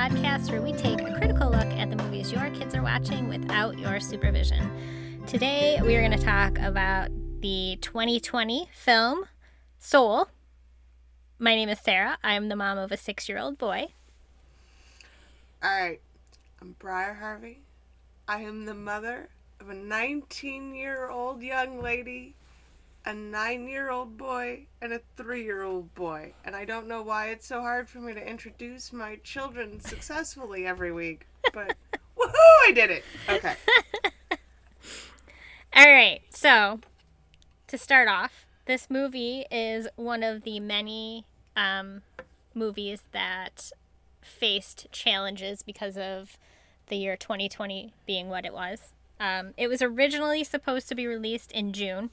podcast where we take a critical look at the movies your kids are watching without your supervision. Today, we are going to talk about the 2020 film Soul. My name is Sarah. I'm the mom of a six year old boy. All right, I'm Briar Harvey. I am the mother of a 19 year old young lady a nine year old boy and a three year old boy. And I don't know why it's so hard for me to introduce my children successfully every week, but woohoo, I did it. Okay. All right, so to start off, this movie is one of the many um, movies that faced challenges because of the year 2020 being what it was. Um, it was originally supposed to be released in June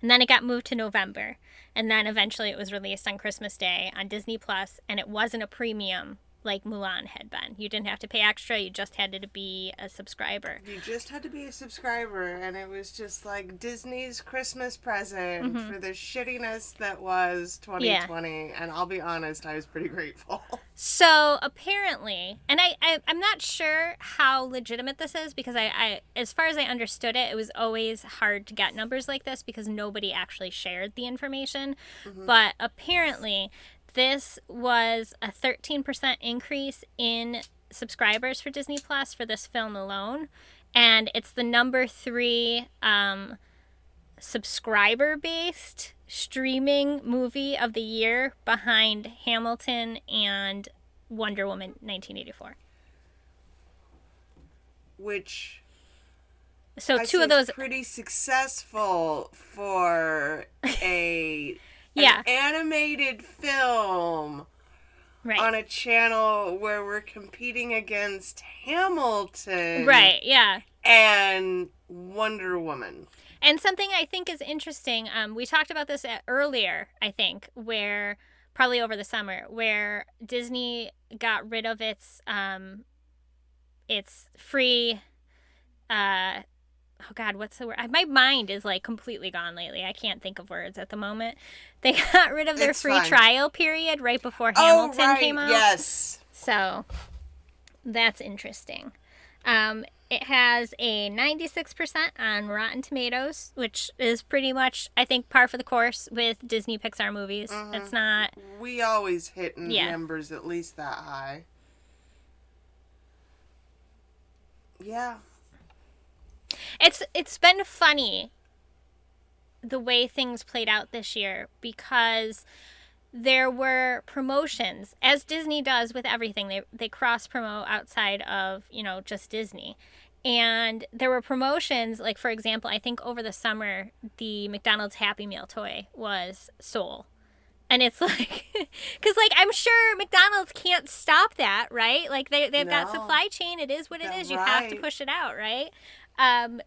and then it got moved to November. And then eventually it was released on Christmas Day on Disney Plus, and it wasn't a premium like Mulan had been. You didn't have to pay extra, you just had to be a subscriber. You just had to be a subscriber, and it was just like Disney's Christmas present mm-hmm. for the shittiness that was 2020. Yeah. And I'll be honest, I was pretty grateful. So apparently, and I, I I'm not sure how legitimate this is because I, I as far as I understood it, it was always hard to get numbers like this because nobody actually shared the information. Mm-hmm. But apparently, this was a 13% increase in subscribers for Disney Plus for this film alone. And it's the number three um, subscriber based streaming movie of the year behind Hamilton and Wonder Woman 1984. Which so I two of those pretty successful for a yeah. animated film right. on a channel where we're competing against Hamilton. Right, yeah. And Wonder Woman. And something I think is interesting, um, we talked about this earlier, I think, where probably over the summer, where Disney got rid of its um, its free uh, oh god what's the word my mind is like completely gone lately i can't think of words at the moment they got rid of their it's free fine. trial period right before oh, hamilton oh, right. came out yes so that's interesting um, it has a 96% on rotten tomatoes which is pretty much i think par for the course with disney pixar movies mm-hmm. it's not we always hit yeah. numbers at least that high yeah it's it's been funny the way things played out this year because there were promotions as Disney does with everything. They they cross promote outside of, you know, just Disney. And there were promotions like for example, I think over the summer the McDonald's Happy Meal toy was Soul. And it's like cuz like I'm sure McDonald's can't stop that, right? Like they they've no. got supply chain. It is what it is. You right. have to push it out, right? Um,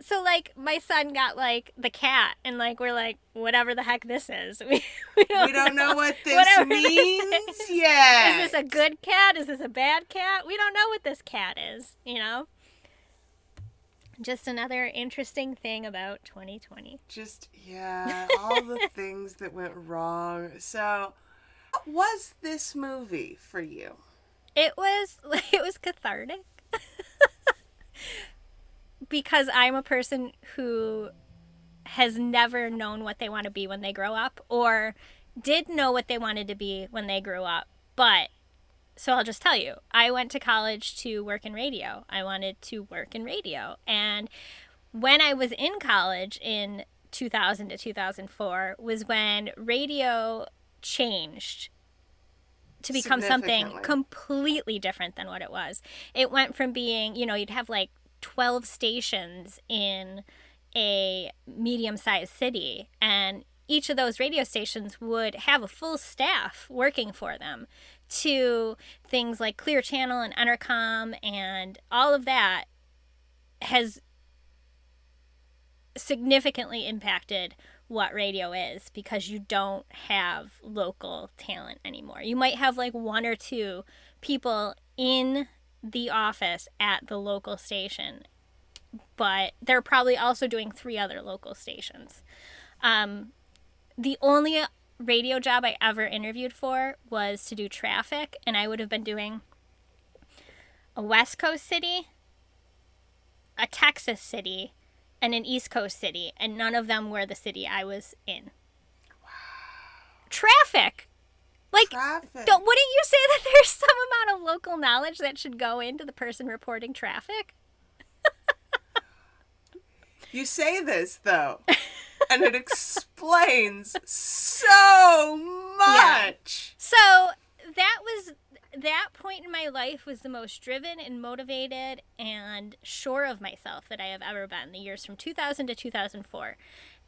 so like my son got like the cat and like we're like whatever the heck this is. We, we, don't, we don't know, know, what this means this yet. Is this a good cat? Is this a bad cat? We don't know what this cat is you know? Just another interesting thing about 2020 just yeah all the things that went wrong. So what was this movie for you? It was it was cathartic because I'm a person who has never known what they want to be when they grow up or did know what they wanted to be when they grew up. But so I'll just tell you, I went to college to work in radio. I wanted to work in radio. And when I was in college in 2000 to 2004 was when radio changed to become something completely different than what it was. It went from being, you know, you'd have like 12 stations in a medium sized city. And each of those radio stations would have a full staff working for them to things like Clear Channel and Entercom and all of that has significantly impacted what radio is because you don't have local talent anymore. You might have like one or two people in the office at the local station, but they're probably also doing three other local stations. Um, the only radio job I ever interviewed for was to do traffic, and I would have been doing a West Coast city, a Texas city, and an East Coast city, and none of them were the city I was in. Traffic! Like, don't, wouldn't you say that there's some amount of local knowledge that should go into the person reporting traffic? You say this though, and it explains so much. So that was that point in my life was the most driven and motivated and sure of myself that I have ever been. The years from 2000 to 2004.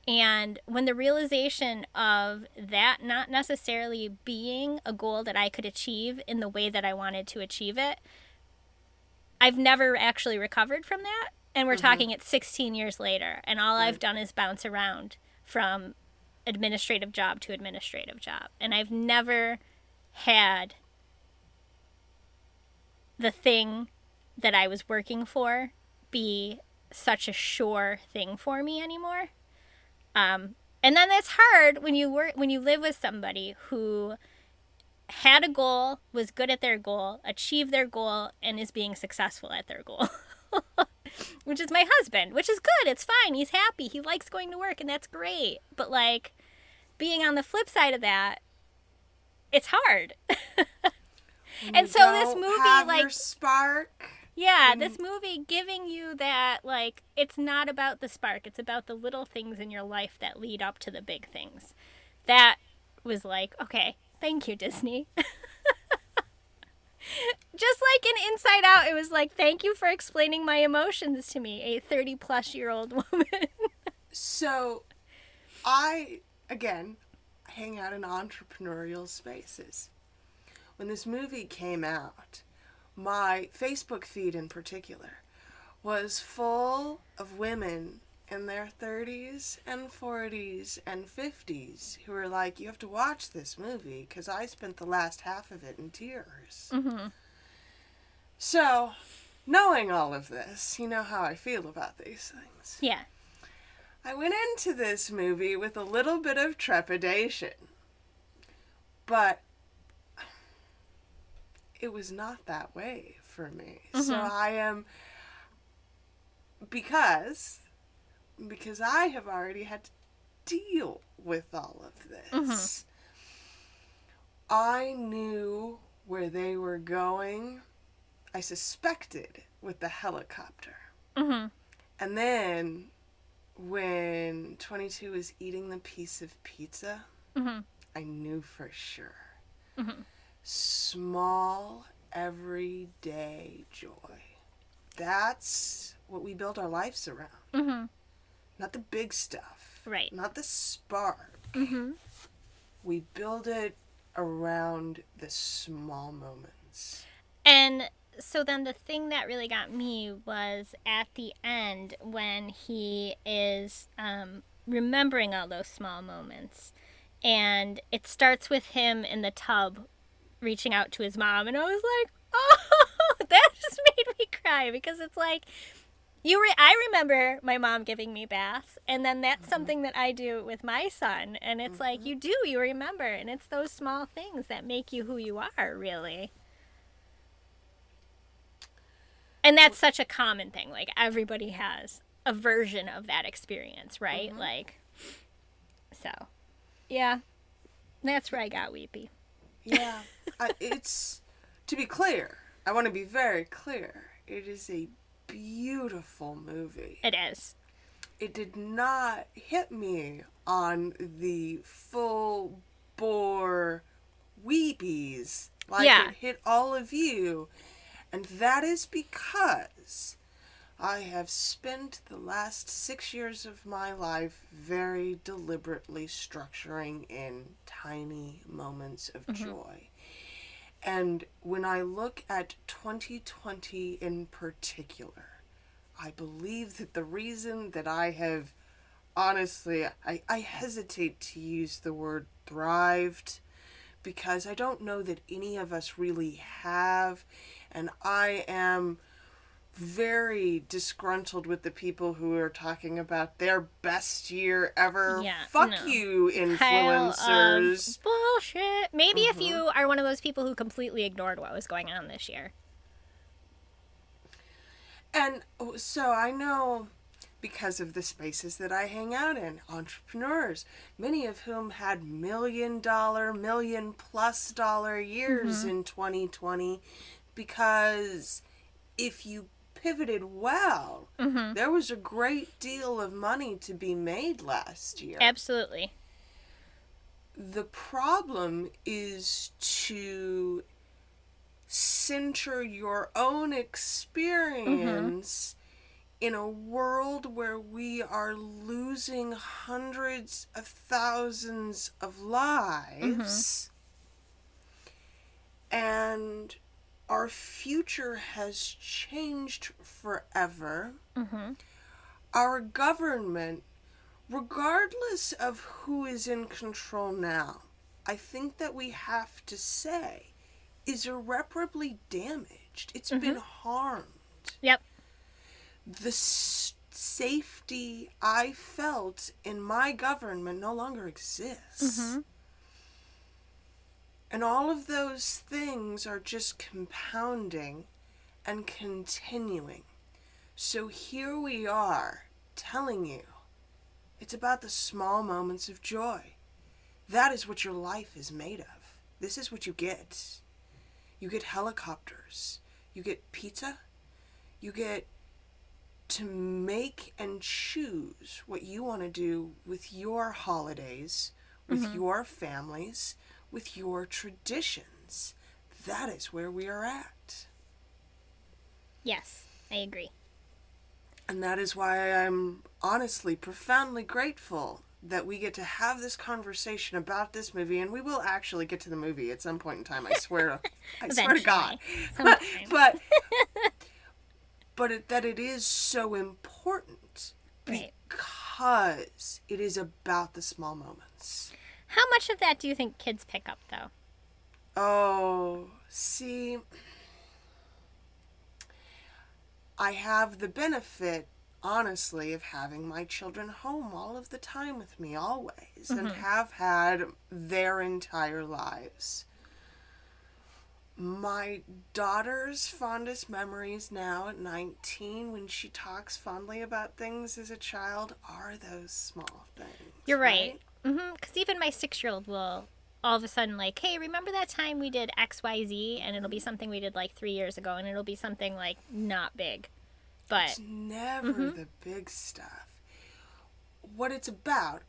And when the realization of that not necessarily being a goal that I could achieve in the way that I wanted to achieve it, I've never actually recovered from that. And we're mm-hmm. talking it's 16 years later, and all I've done is bounce around from administrative job to administrative job. And I've never had the thing that I was working for be such a sure thing for me anymore. Um, and then that's hard when you work when you live with somebody who had a goal, was good at their goal, achieved their goal, and is being successful at their goal. which is my husband, which is good. It's fine. He's happy. He likes going to work, and that's great. But like being on the flip side of that, it's hard. and so this movie, like, spark. Yeah, Mm. this movie giving you that, like, it's not about the spark, it's about the little things in your life that lead up to the big things. That was like, okay, thank you, Disney. Just like in Inside Out, it was like, thank you for explaining my emotions to me, a 30 plus year old woman. So, I again hang out in entrepreneurial spaces. When this movie came out, my Facebook feed in particular was full of women in their 30s and 40s and 50s who were like, You have to watch this movie because I spent the last half of it in tears. mm-hmm. So, knowing all of this, you know how I feel about these things. Yeah. I went into this movie with a little bit of trepidation, but it was not that way for me. So Mhm. I am because because I have already had to deal with all of this. I knew where they were going. I suspected with the helicopter. Mm-hmm. And then when 22 was eating the piece of pizza, Mm-hmm. I knew for sure. Small, everyday joy. That's what we build our lives around. Mm-hmm. Not the big stuff. Right. Not the spark. Mm-hmm. We build it around the small moments. And so then the thing that really got me was at the end when he is um, remembering all those small moments. And it starts with him in the tub reaching out to his mom. And I was like, oh, that just made me cry because it's like, you re- I remember my mom giving me baths, and then that's something that I do with my son. And it's like, you do, you remember. And it's those small things that make you who you are, really. And that's such a common thing. Like everybody has a version of that experience, right? Mhm. Like, so, yeah, that's where I got weepy. Yeah. I, it's, to be clear, I want to be very clear. It is a beautiful movie. It is. it did not hit me on the full bore weepies like Yeah. it hit all of you. And that is because I have spent the last six years of my life very deliberately structuring in tiny moments of mm-hmm. joy. And when I look at 2020 in particular, I believe that the reason that I have honestly, I, I hesitate to use the word thrived because I don't know that any of us really have. And I am very disgruntled with the people who are talking about their best year ever. Yeah, Fuck no. you, influencers. bullshit. Maybe if Mm-hmm. you are one of those people who completely ignored what was going on this year. And oh, so I know because of the spaces that I hang out in, entrepreneurs, many of whom had million dollar, million plus dollar years in 2020, because if you pivoted well, mm-hmm. there was a great deal of money to be made last year. Absolutely. The problem is to center your own experience mm-hmm. in a world where we are losing hundreds of thousands of lives mm-hmm. and our future has changed forever. Mm-hmm. Our government regardless of who is in control now, I think that we have to say is irreparably damaged. It's mm-hmm. been harmed. Yep. The s- safety I felt in my government no longer exists. Mm-hmm. And all of those things are just compounding and continuing. So here we are telling you it's about the small moments of joy. That is what your life is made of. This is what you get. You get helicopters. You get pizza. You get to make and choose what you want to do with your holidays, with mm-hmm. your families, with your traditions. That is where we are at. Yes, I agree. And that is why I'm honestly profoundly grateful that we get to have this conversation about this movie, and we will actually get to the movie at some point in time. I swear, I swear to God. Sometime. But but it, that it is so important Right. because it is about the small moments. How much of that do you think kids pick up, though? Oh, see, I have the benefit, honestly, of having my children home all of the time with me, always, and mm-hmm. have had their entire lives. My daughter's fondest memories now at 19, when she talks fondly about things as a child, are those small things. You're right. Mm-hmm. Because even my six-year-old will all of a sudden like, hey, remember that time we did X, Y, Z, and it'll be something we did like three years ago, and it'll be something like not big, but It's never the big stuff. What it's about,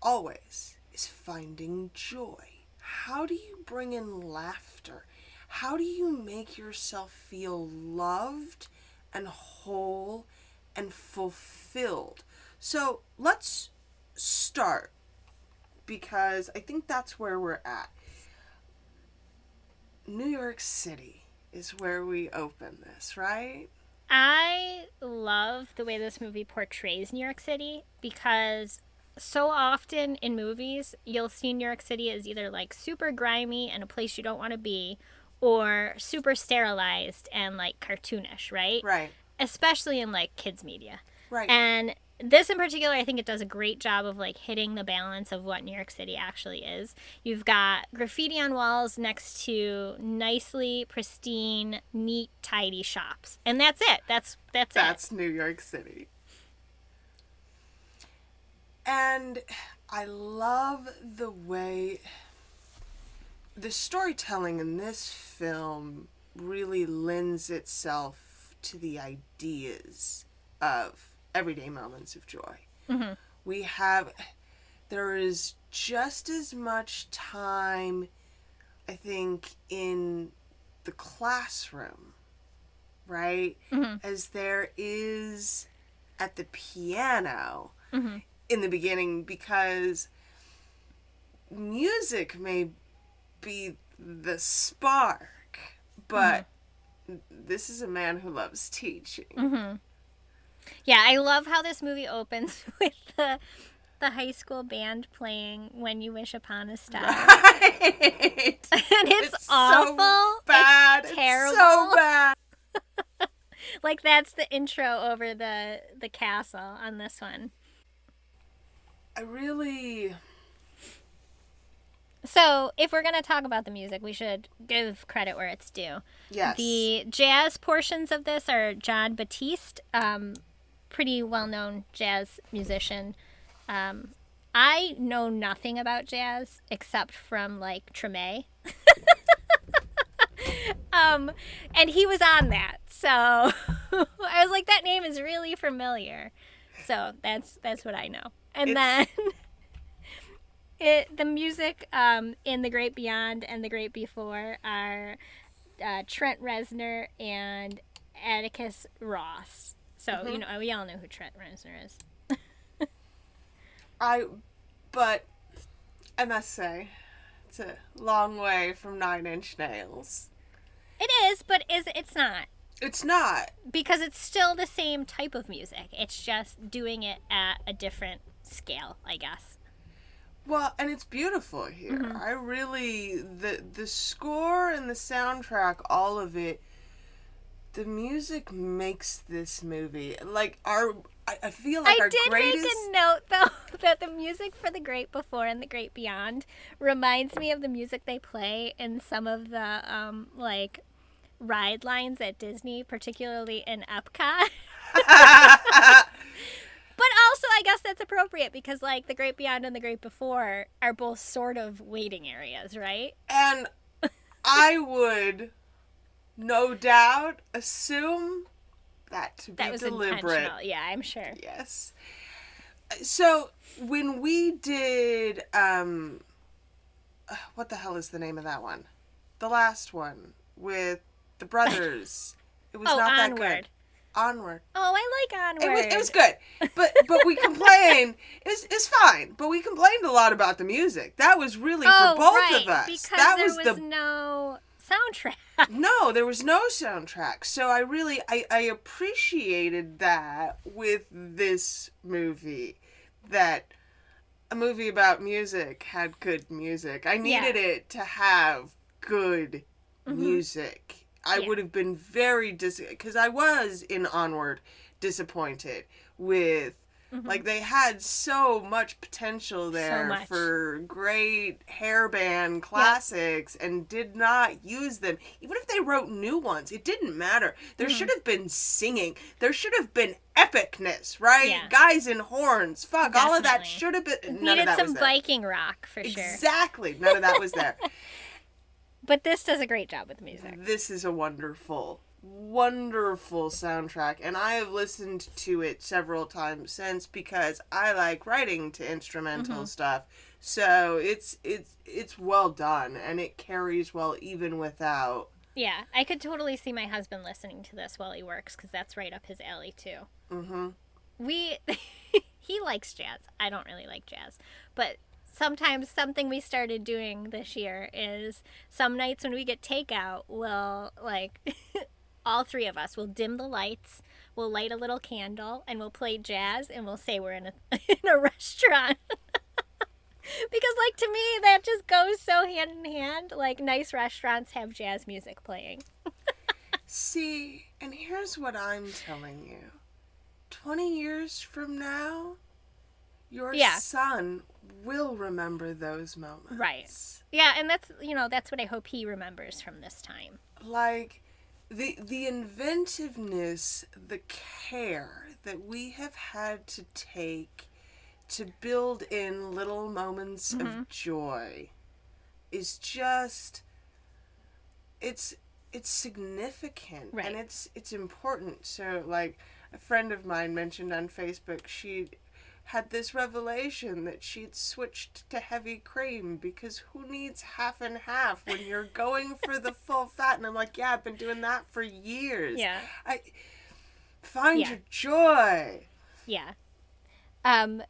always, is finding joy. How do you bring in laughter? How do you make yourself feel loved and whole and fulfilled? So let's start because I think that's where we're at. New York City is where we open this, right? I love the way this movie portrays New York City because so often in movies, you'll see New York City as either like super grimy and a place you don't want to be, or super sterilized and like cartoonish, right? Right. Especially in like kids' media. Right. And this in particular, I think it does a great job of like hitting the balance of what New York City actually is. You've got graffiti on walls next to nicely pristine, neat, tidy shops, and that's it. That's that's, That's New York City. And I love the way the storytelling in this film really lends itself to the ideas of everyday moments of joy. Mm-hmm. We have, there is just as much time, I think, in the classroom, right, mm-hmm. as there is at the piano mm-hmm. in the beginning because music may be the spark, but this is a man who loves teaching. Yeah, I love how this movie opens with the the high school band playing "When You Wish Upon a Star," Right. and it's, It's awful. So bad. It's It's terrible. so bad. like that's the intro over the the castle on this one. I really. So, if we're going to talk about the music, we should give credit where it's due. Yes. The jazz portions of this are Jon Batiste, um, pretty well known jazz musician. Um, I know nothing about jazz except from like Treme. um, and he was on that. So I was like, that name is really familiar. So that's that's what I know. And It's- then it the music um, in the Great Beyond and the Great Before are uh, Trent Reznor and Atticus Ross. So you know we all know who Trent Reznor is. I. But I must say, it's a long way from Nine Inch Nails. It is, but is it's not It's not. because it's still the same type of music. It's just doing it at a different scale, I guess. Well, and it's beautiful here. Mm-hmm. I really the the score and the soundtrack, all of it. The music makes this movie like our. I, I feel like I our did greatest. make a note though that the music for the Great Before and the Great Beyond reminds me of the music they play in some of the um like ride lines at Disney, particularly in Epcot. But also, I guess that's appropriate because, like, the Great Beyond and the Great Before are both sort of waiting areas, right? and I would, no doubt, assume that to be That was deliberate. Yeah, I'm sure. Yes. So when we did, um, uh, what the hell is the name of that one? The last one with the brothers. It was Oh, not that Onward. good. Onward. Oh, I like It Onward. was, it was good, but but we complained. It's it's fine, but we complained a lot about the music. That was really oh, for both right, of us. Because that there was, was, the no soundtrack. no, there was no soundtrack. So I really I, I appreciated that with this movie that a movie about music had good music. I Yeah. needed it to have good mm-hmm. music. I Yeah. would have been very dis cuz I was in Onward disappointed with like they had so much potential there much. for great hairband classics and did not use them. Even if they wrote new ones, it didn't matter. There Mm-hmm. should have been singing. There should have been epicness, right? Yeah. Guys in horns. Fuck, all of that should have been. None of Needed some there. Viking rock for sure. Exactly. None of that was there. But this does a great job with music. this is a wonderful, wonderful soundtrack, and I have listened to it several times since because I like writing to instrumental Mm-hmm. stuff. So it's it's it's well done, and it carries well even without. Yeah, I could totally see my husband listening to this while he works because that's right up his alley too. Mm-hmm. we he likes jazz. I don't really like jazz, but sometimes something we started doing this year is some nights when we get takeout, we'll like all three of us will dim the lights, we'll light a little candle, and we'll play jazz, and we'll say we're in a in a restaurant. because like to me that just goes so hand in hand like nice restaurants have jazz music playing See, and here's what I'm telling you. 20 years from now, your Yeah. son will remember those moments. Right. yeah and that's you know that's what i hope he remembers from this time Like the the inventiveness, the care that we have had to take to build in little moments Mm-hmm. of joy is just it's it's significant Right. and it's it's important so like a friend of mine mentioned on facebook she had this revelation that she'd switched to heavy cream because who needs half and half when you're going for the full fat and i'm like yeah i've been doing that for years Yeah. i find Yeah. your joy Yeah. Um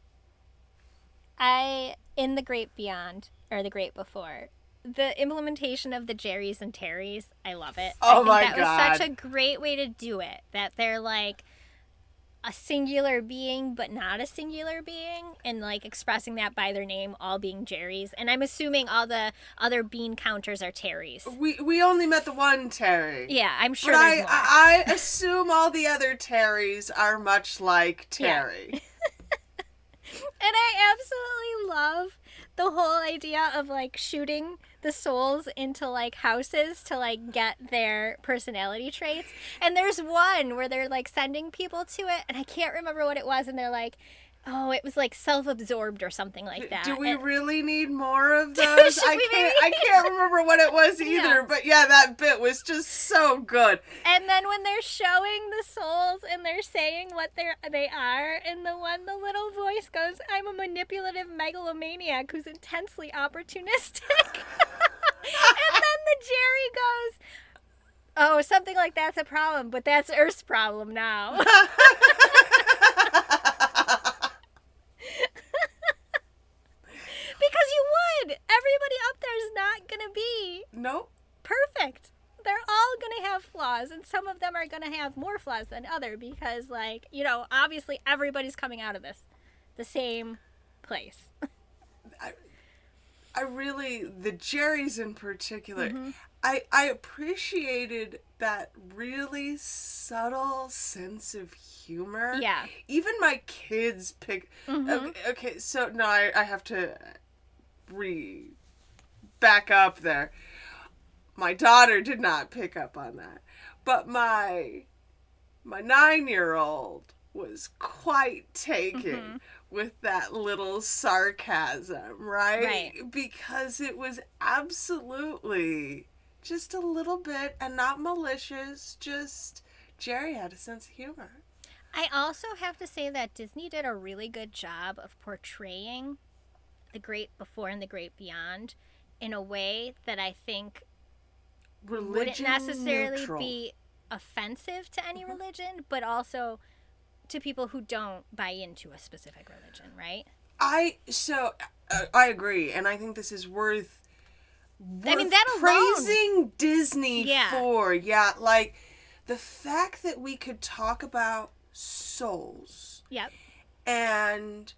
I in the great beyond or the great before the implementation of the Jerry's and Terry's, I love it. I Oh think my that was such a great way to do it. That they're like a singular being but not a singular being and like expressing that by their name all being Jerry's and I'm assuming all the other bean counters are Terry's. We we only met the one Terry. Yeah, I'm sure But I. I I assume all the other Terrys are much like Yeah. Terry. And I absolutely love the whole idea of like shooting the souls into like houses to like get their personality traits. And there's one where they're like sending people to it, and I can't remember what it was, and they're like, oh, it was like self absorbed or something like that. Do we And- really need more of those? I can't maybe? I can't remember what it was either, but yeah, that bit was just so good. And then when they're showing the souls and they're saying what they are they are, and the one the little voice goes, "I'm a manipulative megalomaniac who's intensely opportunistic," and then the Jerry goes, "Oh, something like that's a problem, but that's Earth's problem now." Would. Everybody up there is not gonna be nope. perfect. They're all going to have flaws, and some of them are going to have more flaws than other because, like, you know, obviously everybody's coming out of this the same place. I really the Jerry's in particular. Mm-hmm. I I appreciated that really subtle sense of humor. Yeah. Even my kids pick. Mm-hmm. Okay, okay, so no, I I have to re back up there. My daughter did not pick up on that, but my my nine year old was quite taken Mm-hmm. with that little sarcasm, right? Right. Because it was absolutely just a little bit and not malicious, just Jerry had a sense of humor. I also have to say that Disney did a really good job of portraying the great before and the great beyond in a way that I think wouldn't necessarily neutral. be offensive to any religion, but also to people who don't buy into a specific religion, right? I so uh, I agree, and I think this is worth. I mean, worth that alone- praising Disney Yeah. for yeah, like the fact that we could talk about souls Yep. and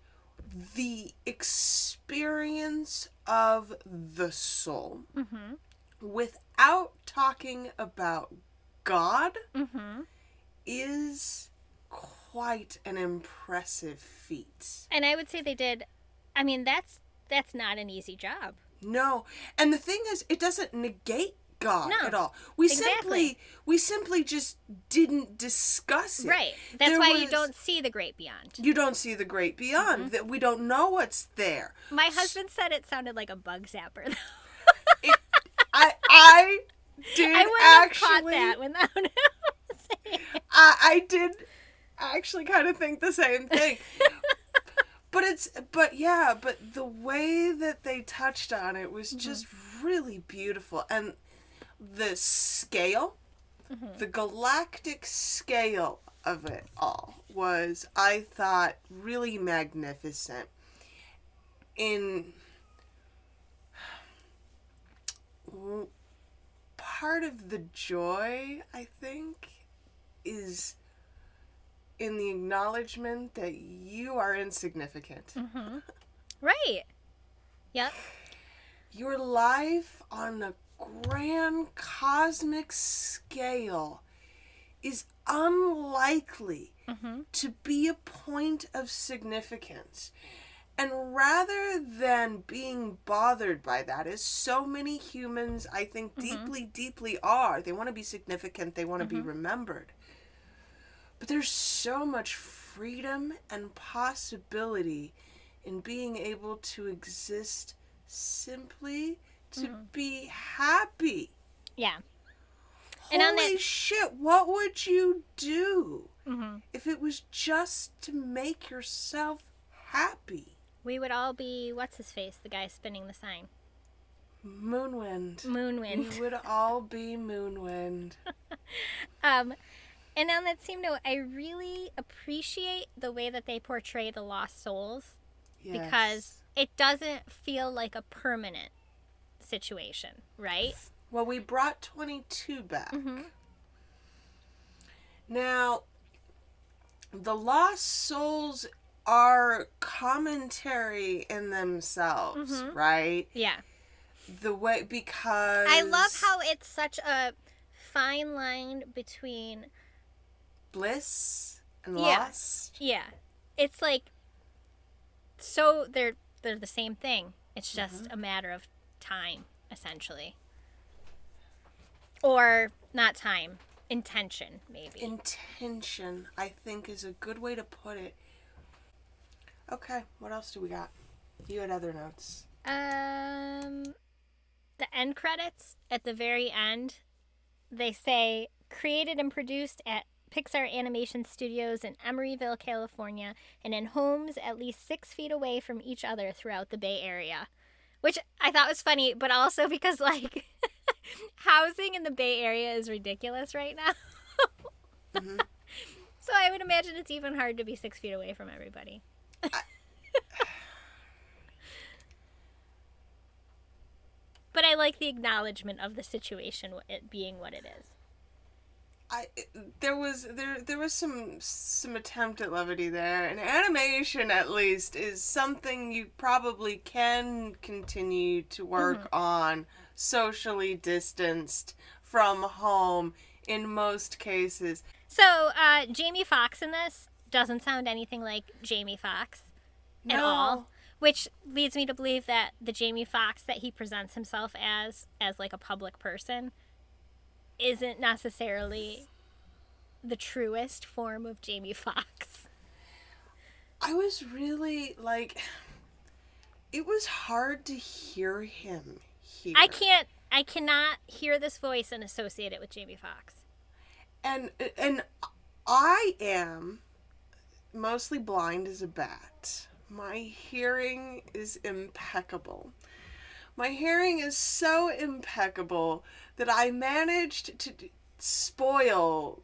the experience of the soul Mm-hmm. without talking about God Mm-hmm. is quite an impressive feat. And I would say they did. I mean, that's that's not an easy job. No, and the thing is, it doesn't negate God No, at all. We exactly. simply, we simply just didn't discuss it. Right. That's There why you don't see the great beyond. You don't see the great beyond. Mm-hmm. That we don't know what's there. My husband said it sounded like a bug zapper. It, I, I did I actually. caught that without him saying. I, I did actually kind of think the same thing. but it's but yeah, but the way that they touched on it was Mm-hmm. just really beautiful and the scale, Mm-hmm. the galactic scale of it all was I thought really magnificent. In part of the joy, I think, is in the acknowledgement that you are insignificant. Right. Yep. Your life on a grand cosmic scale is unlikely mm-hmm. to be a point of significance. And rather than being bothered by that, as so many humans, I think, mm-hmm. deeply, deeply are, they want to be significant, they want to be mm-hmm. remembered. But there's so much freedom and possibility in being able to exist simply to be happy. Yeah. And on Holy that- shit, what would you do Mm-hmm. if it was just to make yourself happy? We would all be what's his face, the guy spinning the sign. Moonwind. Moonwind. We would all be Moonwind. Um, and on that same note, I really appreciate the way that they portray the lost souls Yes. because it doesn't feel like a permanent situation, right? Well, we brought 22 back. Mm-hmm. Now, the lost souls are commentary in themselves, Mhm. right? Yeah. The way because I love how it's such a fine line between bliss and Yeah. lost. yeah. It's like so they're they're the same thing. It's just Mm-hmm. a matter of time essentially. Or not time, intention maybe. Intention, I think, is a good way to put it. Okay, what else do we got? You had other notes. Um, the end credits at the very end, they say created and produced at Pixar Animation Studios in Emeryville, California, and in homes at least six feet away from each other throughout the Bay Area. Which I thought was funny, but also because, like, housing in the Bay Area is ridiculous right now. Mhm. So I would imagine it's even hard to be six feet away from everybody. but I like the acknowledgement of the situation, it being what it is. I there was there there was some some attempt at levity there, and animation at least is something you probably can continue to work on socially distanced from home in most cases. So, uh, Jamie Foxx in this doesn't sound anything like Jamie Foxx at all, which leads me to believe that the Jamie Foxx that he presents himself as, as like a public person, isn't necessarily the truest form of Jamie Foxx. I was really like it was hard to hear him here. I can't, I cannot hear this voice and associate it with Jamie Foxx. and and I am mostly blind as a bat. My hearing is impeccable. My hearing is so impeccable that I managed to d- spoil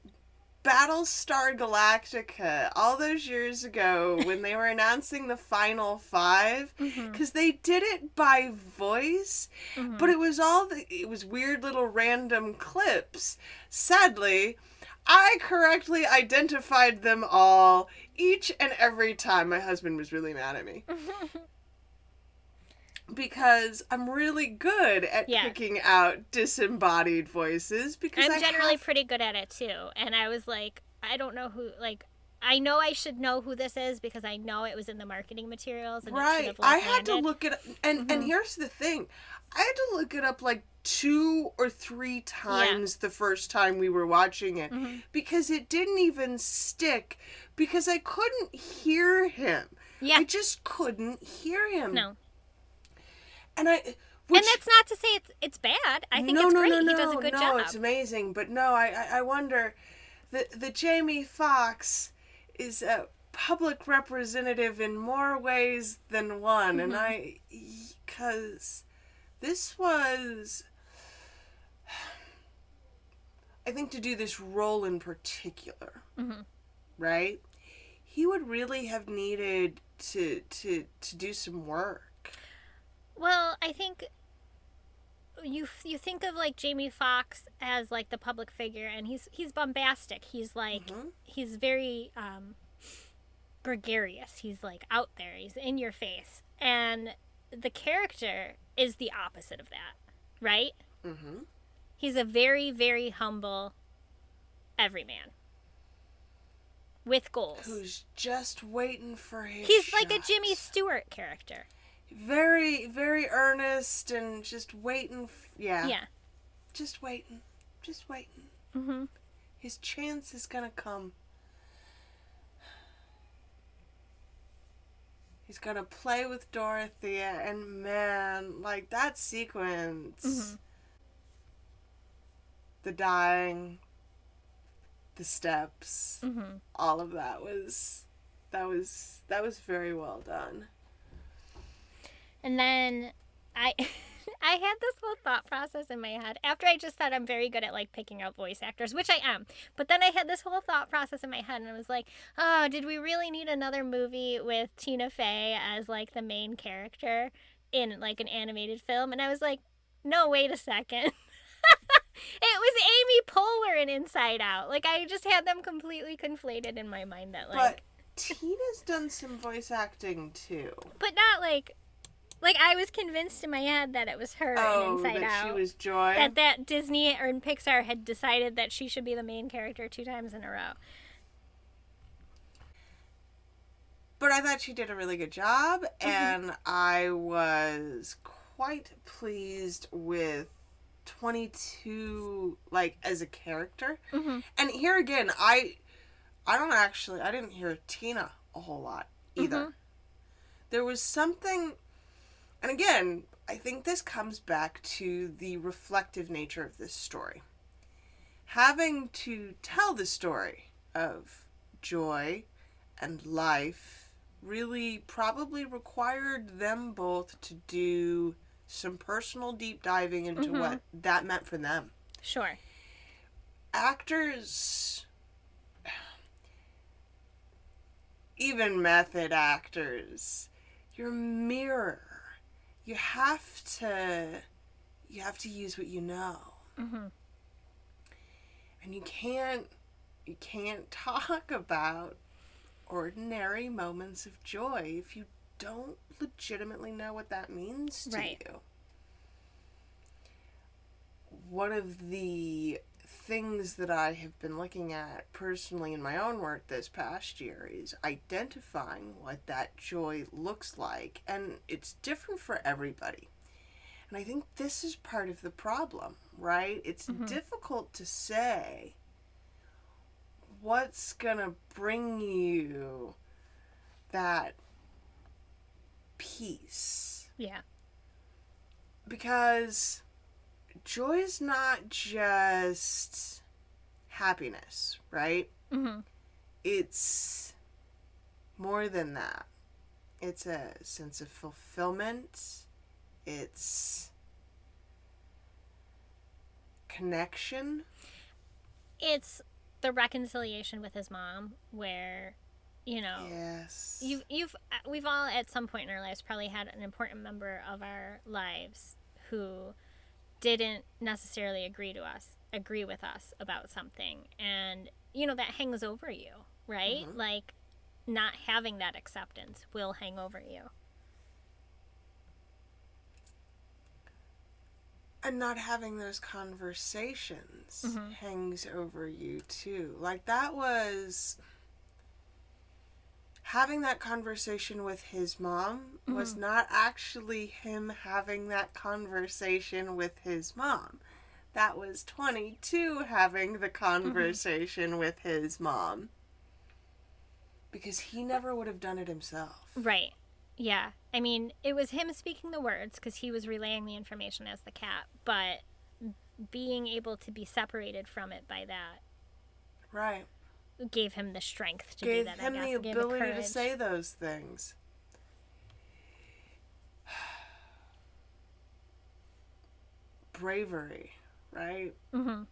Battlestar Galactica all those years ago when they were announcing the final 5 mm-hmm. because they did it by voice mm-hmm. but it was all the, it was weird little random clips. Sadly i correctly identified them all each and every time my husband was really mad at me because i'm really good at Yeah. picking out disembodied voices because I'm I generally have- pretty good at it too. And I was like, I don't know who, like, I know I should know who this is because I know it was in the marketing materials. And right i had to look it up and and Mhm. here's the thing i had to look it up like two or three times the first time we were watching it Mhm. because it didn't even stick because i couldn't hear him Yeah. i just couldn't hear him No. And i which, and that's not to say it's it's bad. I think no, it's no, great. no, no, he does a good job. no, job. it's amazing. But no, I, I, I wonder, the the Jamie Foxx is a public representative in more ways than one, and Mm-hmm. I, because this was, I think to do this role in particular, Mhm. right? He would really have needed to to to do some work. Well, I think you you think of like Jamie Foxx as like the public figure, and he's he's bombastic. He's like Mhm. he's very um, gregarious. He's like out there. He's in your face, and the character is the opposite of that, right? Mm-hmm. He's a very very humble everyman with goals. Who's just waiting for his. He's like a. Jimmy Stewart character. Very very earnest and just waiting f- yeah. Yeah. just waiting just waiting. Hmm his chance is gonna come. He's gonna play with dorothea and man like that sequence. Mhm. the dying the steps hmm all of that was that was that was very well done And then I I had this whole thought process in my head after I just said I'm very good at like picking out voice actors, which I am. But then I had this whole thought process in my head and I was like, "Oh, did we really need another movie with Tina Fey as like the main character in like an animated film?" And I was like, "No, wait a second. It was Amy Poehler in Inside Out. Like I just had them completely conflated in my mind. That like, But Tina's done some voice acting too. but not like, like I was convinced in my head that it was her in Oh, Inside that Out. she was Joy. that that Disney or Pixar had decided that she should be the main character two times in a row. but I thought she did a really good job, Mm-hmm. and I was quite pleased with 22 like as a character. Mm-hmm. And here again, I I don't actually I didn't hear Tina a whole lot either. Mhm. There was something and again, I think this comes back to the reflective nature of this story. Having to tell the story of joy and life really probably required them both to do some personal deep diving into Mhm. what that meant for them Sure. actors even method actors your mirror you have to you have to use what you know Mm-hmm. and you can't you can't talk about ordinary moments of joy if you don't legitimately know what that means to Right. you one of the things that I have been looking at personally in my own work this past year is identifying what that joy looks like. And it's different for everybody. And I think this is part of the problem, right? It's Mhm. difficult to say what's going to bring you that peace Yeah. because joy is not just happiness, right? Mm-hmm. It's more than that. It's a sense of fulfillment. It's connection. It's the reconciliation with his mom, where, you know, Yes. you've you've we've all at some point in our lives probably had an important member of our lives who didn't necessarily agree to us agree with us about something and you know that hangs over you right Mhm. like not having that acceptance will hang over you and not having those conversations Mhm. hangs over you too. Like that was having that conversation with his mom was Mhm. not actually him having that conversation with his mom. That was 22 having the conversation with his mom. Because he never would have done it himself. right yeah i mean it was him speaking the words because he was relaying the information as the cat but being able to be separated from it by that Right. Gave him the strength to do that him I the guess. gave ability to say those things. Bravery, right? Mhm.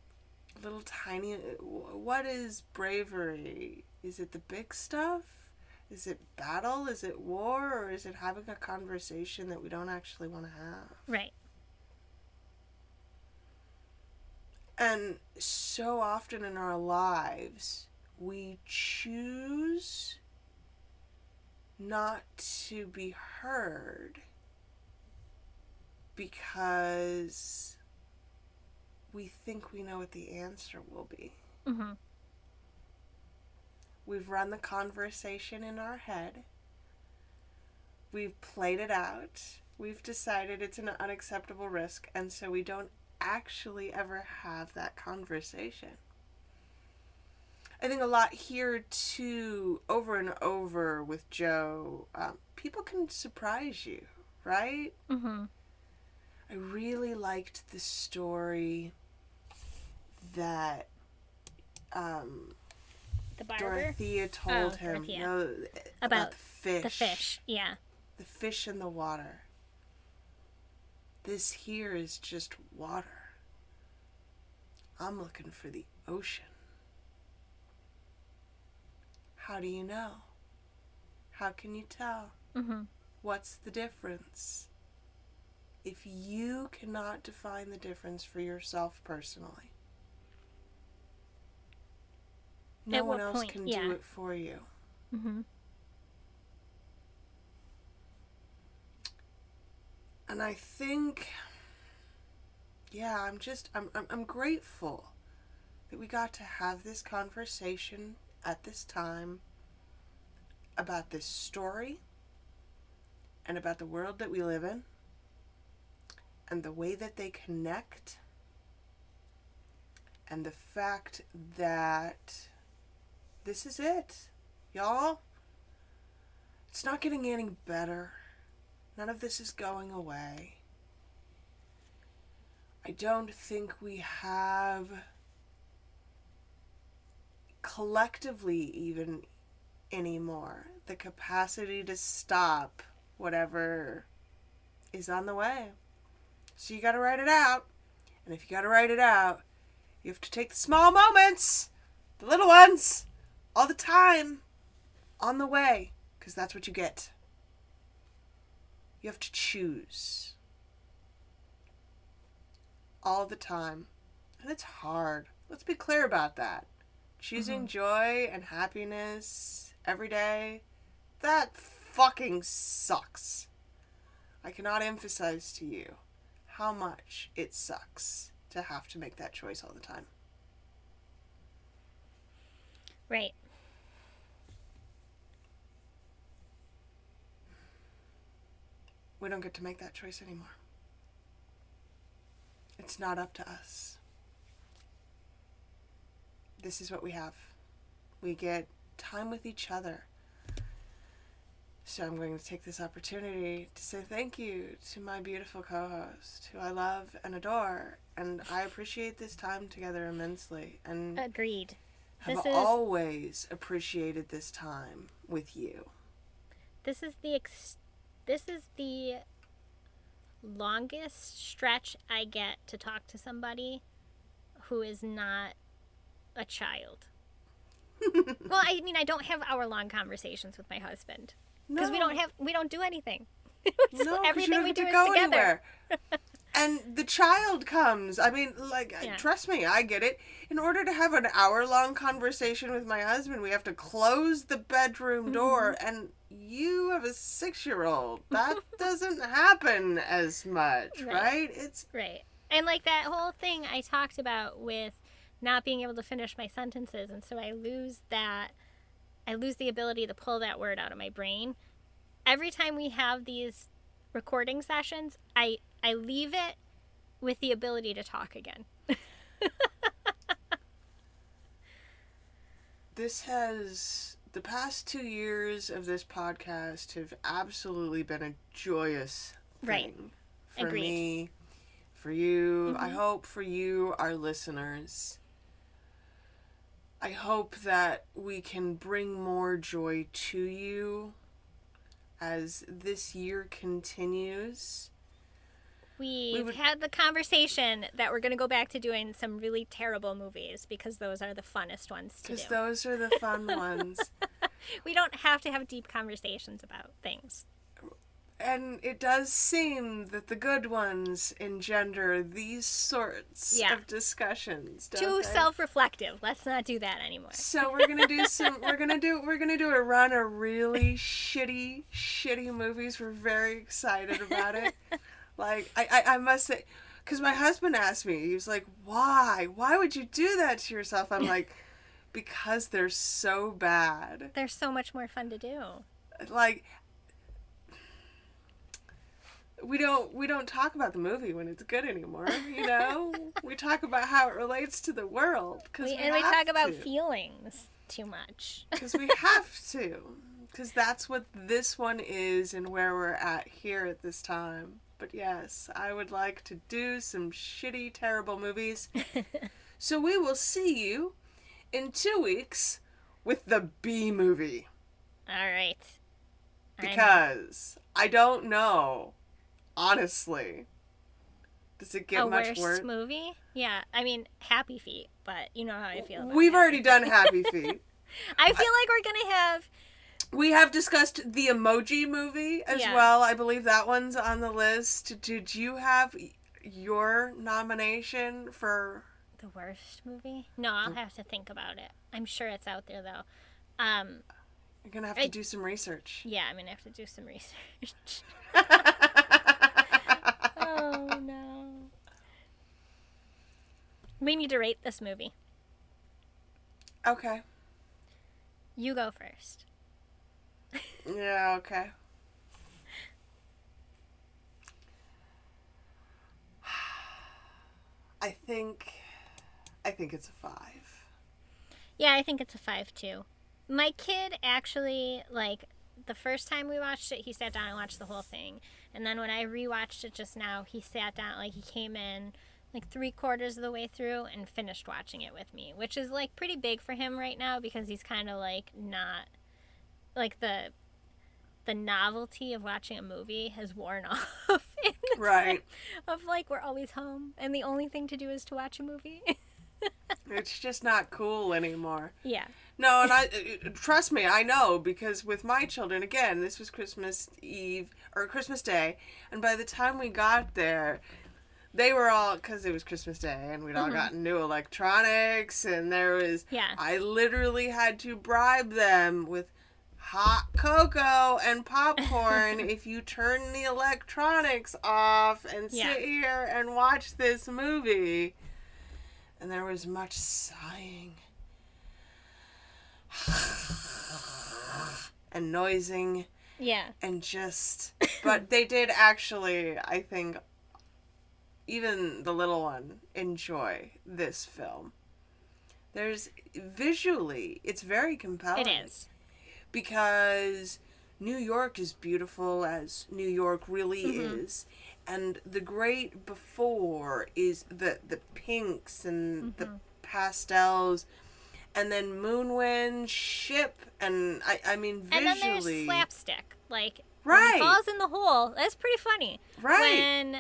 Little tiny. What is bravery? Is it the big stuff? Is it battle? Is it war? Or is it having a conversation that we don't actually want to have? right And so often in our lives, we choose not to be heard because we think we know what the answer will be. hmm We've run the conversation in our head. We've played it out. We've decided it's an unacceptable risk, and so we don't actually ever have that conversation. I think a lot here too, over and over with Joe, um, people can surprise you, right? hmm I really liked the story that um, the barber Dorothea told Oh, him Dorothea. no, About the fish. the fish yeah The fish in the water. This here is just water. I'm looking for the ocean. How do you know? How can you tell? hmm What's the difference? if you cannot define the difference for yourself personally. No At one else point- can yeah. do it for you. Mm-hmm. And I think, yeah, I'm just, I'm, I'm, I'm grateful that we got to have this conversation at this time about this story and about the world that we live in and the way that they connect and the fact that this is it, y'all. It's not getting any better. None of this is going away. I don't think we have collectively even anymore the capacity to stop whatever is on the way. So you got to write it out. And if you got to write it out, you have to take the small moments, the little ones, all the time on the way because that's what you get. You have to choose all the time. And it's hard. Let's be clear about that. Choosing mm-hmm. joy and happiness every day, that fucking sucks. I cannot emphasize to you how much it sucks to have to make that choice all the time. Right. We don't get to make that choice anymore. It's not up to us. This is what we have. We get time with each other. So I'm going to take this opportunity to say thank you to my beautiful co host, who I love and adore. And I appreciate this time together immensely. And Agreed. have this is- always appreciated this time with you. This is the ex- this is the longest stretch I get to talk to somebody who is not a child. well, I mean, I don't have hour long conversations with my husband because we don't have we don't do anything. No, everything we do is go together. anywhere. and the child comes. I mean, like, Yeah. trust me, I get it. In order to have an hour long conversation with my husband, we have to close the bedroom door, Mm-hmm. and you have a six year old. That doesn't happen as much, Right. right? It's Right. And like that whole thing I talked about with not being able to finish my sentences and so I lose that I lose the ability to pull that word out of my brain. Every time we have these recording sessions, I I leave it with the ability to talk again. this has the past two years of this podcast have absolutely been a joyous thing Right. for Agreed. me for you i Mhm. hope for you our listeners i hope that we can bring more joy to you as this year continues We've would- had the conversation that we're going to go back to doing some really terrible movies because those are the funnest ones to do. because those are the fun ones We don't have to have deep conversations about things. And it does seem that the good ones engender these sorts Yeah. of discussions. Too they? self-reflective. Let's not do that anymore. So we're gonna do some. We're gonna do. We're gonna do a run of really shitty, shitty movies. We're very excited about it. Like I, I, I must say, because my husband asked me, he was like, "Why? Why would you do that to yourself?" I'm like, "Because they're so bad." They're so much more fun to do. like we don't we don't talk about the movie when it's good anymore you know we talk about how it relates to the world because We, we, and we talk about feelings too much. because we have to because that's what this one is and where we're at here at this time but yes i would like to do some shitty terrible movies so we will see you in two weeks with the b movie All right. Because I don't know. Honestly, does it get a much worse worse? movie? Yeah, I mean Happy Feet, but you know how I feel. About We've already Feet. done Happy Feet. I feel like we're gonna have We have discussed the Emoji movie as Yeah. well. I believe that one's on the list. Did you have your nomination for? The worst movie? No, I'll have to think about it. I'm sure it's out there though. Um, You're gonna have to I- do some research. yeah, I'm gonna have to do some research. oh no. We need to rate this movie. okay. You go first. Yeah. Okay. I think. I think it's a five. Yeah, I think it's a five too. My kid actually like the first time we watched it, he sat down and watched the whole thing, and then when I rewatched it just now, he sat down like he came in like three quarters of the way through and finished watching it with me, which is like pretty big for him right now because he's kind of like not like the the novelty of watching a movie has worn off in the Right. of like we're always home and the only thing to do is to watch a movie. It's just not cool anymore. yeah. No, and I uh, trust me, I know because with my children, again, this was Christmas Eve or Christmas Day, and by the time we got there, they were all because it was Christmas Day, and we'd all mm-hmm. gotten new electronics, and there was Yeah. I literally had to bribe them with hot cocoa and popcorn if you turn the electronics off and sit Yeah. here and watch this movie. And there was much sighing and noising Yeah. and just but they did actually i think even the little one enjoy this film there's visually it's very compelling It is. because new york is beautiful as new york really Mm-hmm. is and the great before is the the pinks and the Mm-hmm. pastels and then moonwind ship and i i mean visually And then there's slapstick. Like Right. falls in the hole. That's pretty funny. Right. When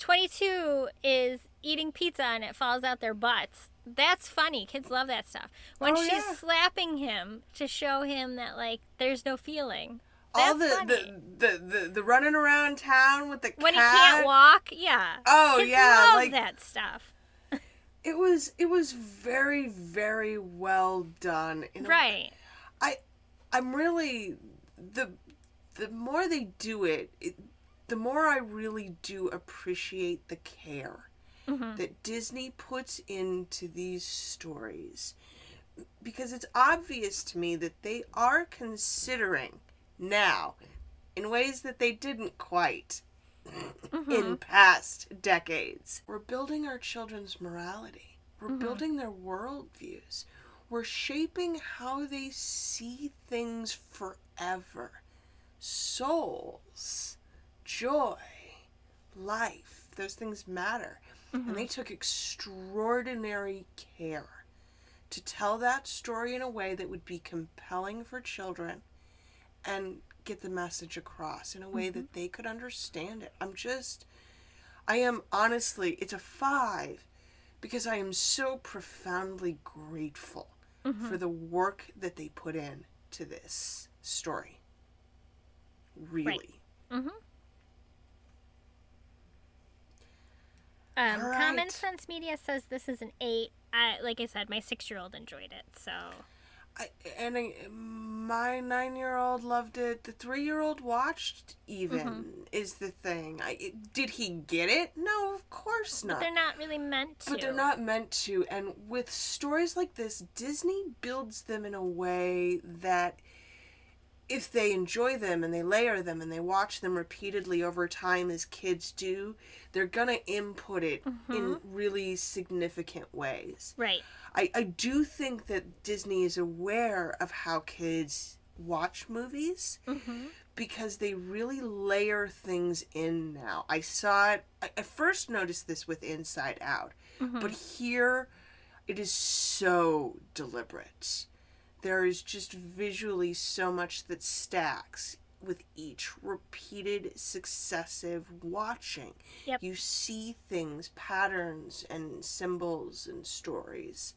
22 is eating pizza and it falls out their butts. That's funny. Kids love that stuff. When Oh, she's yeah. slapping him to show him that like there's no feeling. all the, the, the the the running around town with the when cat. he can't walk, yeah. Oh, Kids yeah, love like- that stuff. It was it was very very well done. in Right. I I'm really the the more they do it, it the more I really do appreciate the care Mm-hmm. that Disney puts into these stories because it's obvious to me that they are considering now in ways that they didn't quite in past decades. We're building our children's morality. We're building their worldviews. We're shaping how they see things forever. Souls, joy, life, those things matter. And they mm-hmm. took extraordinary care to tell that story in a way that would be compelling for children and get the message across in a way that mm-hmm. they could understand it. I'm just, I am honestly, it's a five because I am so profoundly grateful for mm-hmm. the work that they put in to this story. Really. Um, right. Common Sense Media says this is an eight. I, like I said, my six-year-old enjoyed it, so I, and I, my nine-year-old loved it. The three-year-old watched. Even is the thing. I it- did he get it? No, of course not. they're not really meant to. But they're not meant to. And with stories like this, Disney builds them in a way that if they enjoy them and they layer them and they watch them repeatedly over time as kids do, they're going to input it in mm-hmm. really significant ways. Right. I, I do think that Disney is aware of how kids watch movies mm-hmm. because they really layer things in now. I saw it, I, I first noticed this with Inside Out, mm-hmm. but here it is so deliberate. There is just visually so much that stacks with each repeated successive watching. Yep. You see things, patterns, and symbols and stories.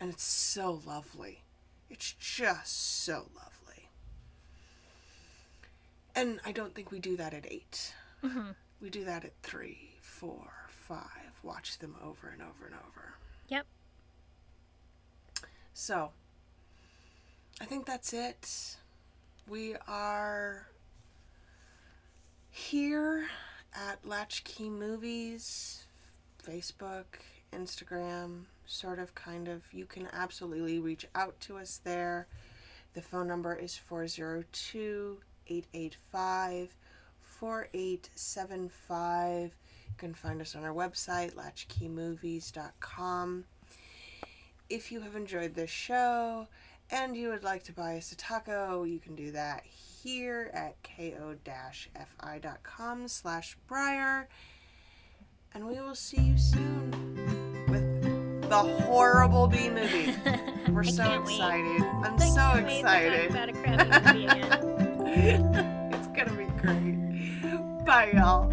And it's so lovely. It's just so lovely. And I don't think we do that at 8 mm-hmm. We do that at three, four, five. Watch them over and over and over. Yep. So, I think that's it. We are here at Latchkey Movies, Facebook, Instagram, sort of, kind of. You can absolutely reach out to us there. The phone number is 402 885 4875. You can find us on our website, latchkeymovies.com. If you have enjoyed this show and you would like to buy us a taco, you can do that here at ko-fi.com slash Briar. And we will see you soon with the horrible B movie. We're so can't wait. excited. I'm I so can't wait to talk excited. about a crappy movie again. it's gonna be great. Bye, y'all.